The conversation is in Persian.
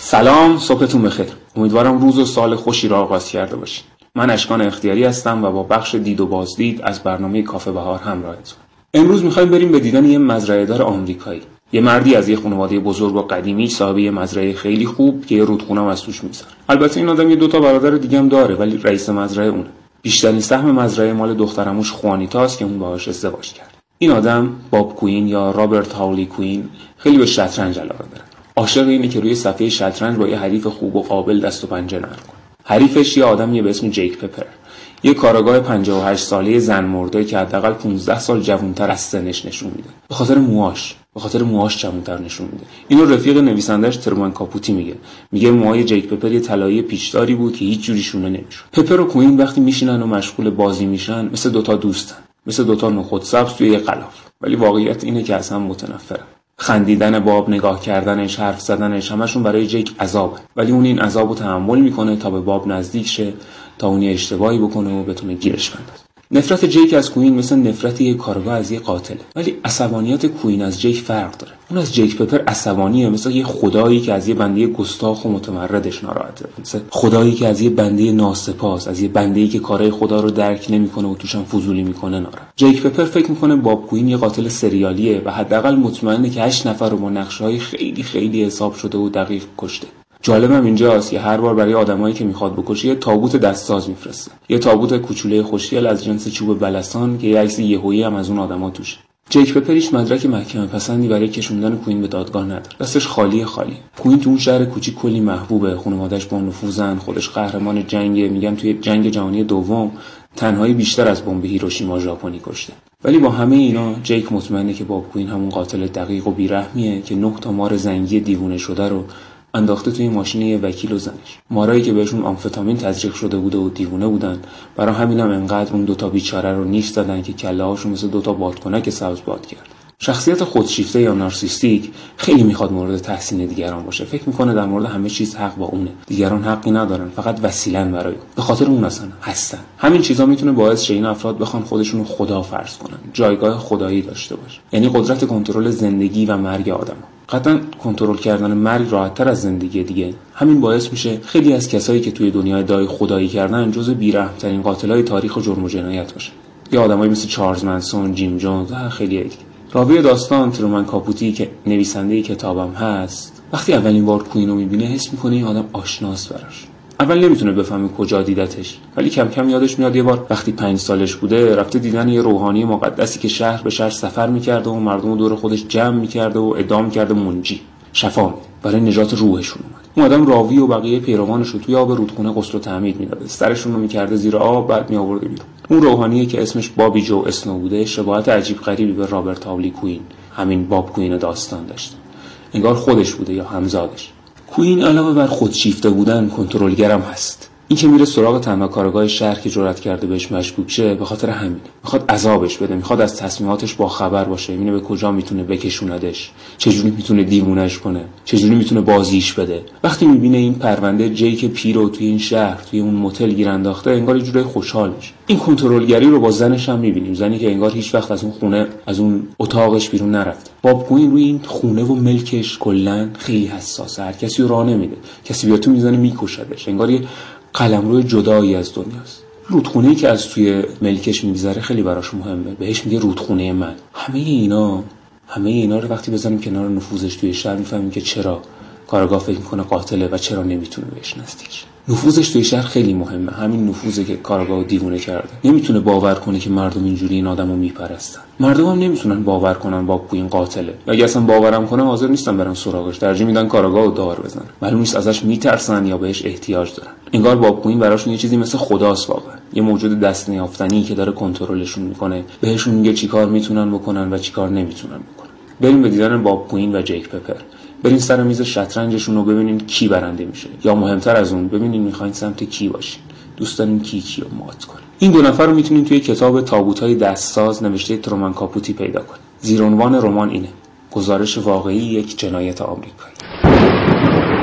سلام صبحتون بخیر. امیدوارم روز و سال خوشی را آغاز کرده باشید من اشکان اختیاری هستم و با بخش دید و بازدید از برنامه کافه بهار همراهتون امروز می‌خوایم بریم به دیدن یه مزرعه دار آمریکایی. یه مردی از یه خانواده بزرگ و قدیمی صاحب یه مزرعه خیلی خوب که یه رودخونه از توش البته این آدم یه دوتا برادر دیگه هم داره ولی رئیس مزرعه اونه. بیشترین سهم مزرعه مال دخترموش خوانیتاست که اون باهاش ازدواج کرد. این آدم باب کوین یا رابرت هاولی کوین خیلی به شطرنج علاقه داره. عاشق اینه که روی صفحه شطرنج با یه حریف خوب و قابل دست و پنجه نرم کنه. حریفش یه آدمیه به اسم جیک پپر. یه کارگاه 58 ساله زن مرده که حداقل 15 سال جوانتر از سنش نشون میده. به خاطر موهاش. به خاطر موهاش جوانتر نشون میده. اینو رفیق نویسندش ترمان کاپوتی میگه. میگه موهای جیک پپر یه طلایی پیچداری بود که هیچ جوری شونه نمی‌شد. پپر و کوین وقتی میشینن و مشغول بازی میشن مثل دوتا دوستن. مثل دوتا نخود سبز توی یه غلاف ولی واقعیت اینه که از هم متنفرن. خندیدن باب نگاه کردنش حرف زدنش همشون برای جیک عذابه. ولی اون این عذاب رو تحمل می‌کنه تا به باب نزدیک شه تا اونی اشتباهی بکنه و بتونه گیرش بندازه. نفرت جیک از کوین مثل نفرت یک کارگاه از یه قاتله ولی عصبانیت کوین از جیک فرق داره. اون از جیک پپر عصبانیه مثل یه خدایی که از یه بنده گستاخ و متمردش ناراحته. مثل خدایی که از یه بنده ناسپاس از یه بنده که کارهای خدا رو درک نمی‌کنه و توشم فضولی می‌کنه ناراحت جیک پپر فکر می‌کنه باب کوین یه قاتل سریالیه و حداقل مطمئنه که هشت نفر رو با نقشه خیلی خیلی حساب شده و دقیق کشته. جالبم اینجاست که هر بار برای آدمایی که می‌خواد بکشه یه تابوت دستساز میفرسته. یه تابوت کوچوله خوشگل از جنس چوب بلسان که یه عکس یهویی هم از اون آدما توشه. جیک پپریش مدرک محکمه پسندی برای کشوندن کوین به دادگاه نداره. دستش خالی خالی. کوین تو اون شهر کوچیک کلی محبوبه. خانواده‌اش با نفوذن خودش قهرمان جنگ میگن توی جنگ جهانی دوم تنهایی بیشتر از بمب هیروشیما ژاپنی کشته. ولی با همه اینا جیک مطمئنه که باب کوین همون قاتل دقیق و بیرحمیه که نه تا مار زنگی دیوونه شده رو انداخته توی ماشین یه وکیل و زنش. مارایی که بهشون آمفتامین تزریق شده بوده و دیوونه بودن برای همین هم انقدر اون دوتا بیچاره رو نیش زدن که کله هاشون مثل دوتا بادکنک سبز باد کرد. شخصیت خودشیفته یا نارسیستیک خیلی می‌خواد مورد تحسین دیگران باشه. فکر می‌کنه در مورد همه چیز حق با اونه. دیگران حقی ندارن فقط وسیلن برای به خاطر اون اصلا هستن. همین چیزا می‌تونه باعث شه این افراد بخوان خودشون خدا فرض کنن. جایگاه خدایی داشته باشه. یعنی قدرت کنترل زندگی و مرگ آدم قطعا کنترل کردن مرگ راحتتر از زندگی دیگه. همین باعث میشه خیلی از کسایی که توی دنیای دای خدایی کردن جزو بیرحمترین قاتلای تاریخ و جرم و جنایت باشه. یا آدمایی مثل چارلز منسون جیم جونز و خیلی دیگه. راوی داستان ترومن کاپوتی که نویسنده کتابم هست وقتی اولین بار کوینو می‌بینه حس می‌کنه این آدم آشناس براش. اول نمی‌تونه بفهمه کجا دیدتش. ولی کم کم یادش میاد یه بار وقتی پنج سالش بوده رفته دیدن یه روحانی مقدسی که شهر به شهر سفر می‌کرده و مردم دور خودش جمع می‌کرده و ادام کرده منجی. شفا برای نجات روحشون اومد. اون آدم راوی و بقیه پیروانش رو توی آب رودخونه غسل و تعمید می‌داده. سرشون رو می‌کرده زیر آب بعد میآورده بیرون. اون روحانیه که اسمش بابی جو اسنو بوده شباهت عجیب غریبی به رابرت هاولی کوین همین باب کوین داستان داشت. انگار خودش بوده یا همزادش. کوین علاوه بر خودشیفته بودن کنترلگرم هست. این که میره سراغ تنها کارگاه شهر که جرأت کرده بهش مشکوک شه به خاطر همینه. می‌خواد عذابش بده می‌خواد از تصمیماتش با خبر باشه. اینه به کجا می‌تونه بکشوندش چجوری می‌تونه دیوونش کنه چجوری می‌تونه بازیش بده. وقتی می‌بینه این پرونده جیک پیرو توی این شهر توی اون متل گیر انداخته انگار یه جوری خوشحال میشه. این کنترلگری رو با زنش هم می‌بینیم. زنی که انگار هیچ وقت از اون خونه از اون اتاقش بیرون نرفته. باب کوین روی این خونه و ملکش کلا خیلی حساسه. هر کسی رو راه نمیده. کسی بیا تو می‌زنه میکشدش. انگار یه قلمرو جدایی از دنیاست. رودخونه که از توی ملکش میگذره خیلی براش مهمه. بهش میگه رودخونه من. همه اینا همه اینا رو وقتی بزنیم کنار نفوذش توی شهر می‌فهمیم که چرا. کارگاه فکر می‌کنه قاتله و چرا نمی‌تونه بهش نزدیک نفوذش توی شهر خیلی مهمه. همین نفوذه که کارگاه دیوونه کرده. نمی‌تونه باور کنه که مردم اینجوری این آدمو میپرستن. مردم هم نمی‌تونن باور کنن با این قاتله. و اگه اصلا باورم کنه حاضر نیستن برن سراغش. ترجیح میدن کارگاه رو دار بزنن. معلوم نیست ازش میترسن یا بهش احتیاج دارن. انگار باب کوین براشون یه چیزی مثل خداست واقعا. یه موجود دست نیافتنی که داره کنترلشون می‌کنه. بهشون میگه چیکار می‌تونن بکنن و چیکار نمی‌تونن بکنن. بریم به دیدن باب کوین و جیک پپر. برین سر میز شطرنجشون رو ببینین کی برنده میشه. یا مهمتر از اون ببینین می‌خواین سمت کی باشین. دوست دارین کی کی رو مات کنین این دو نفر رو می‌تونین توی کتاب تابوت های دستساز نوشته ترومن کاپوتی پیدا کنین. زیر عنوان رمان اینه. گزارش واقعی یک جنایت آمریکایی.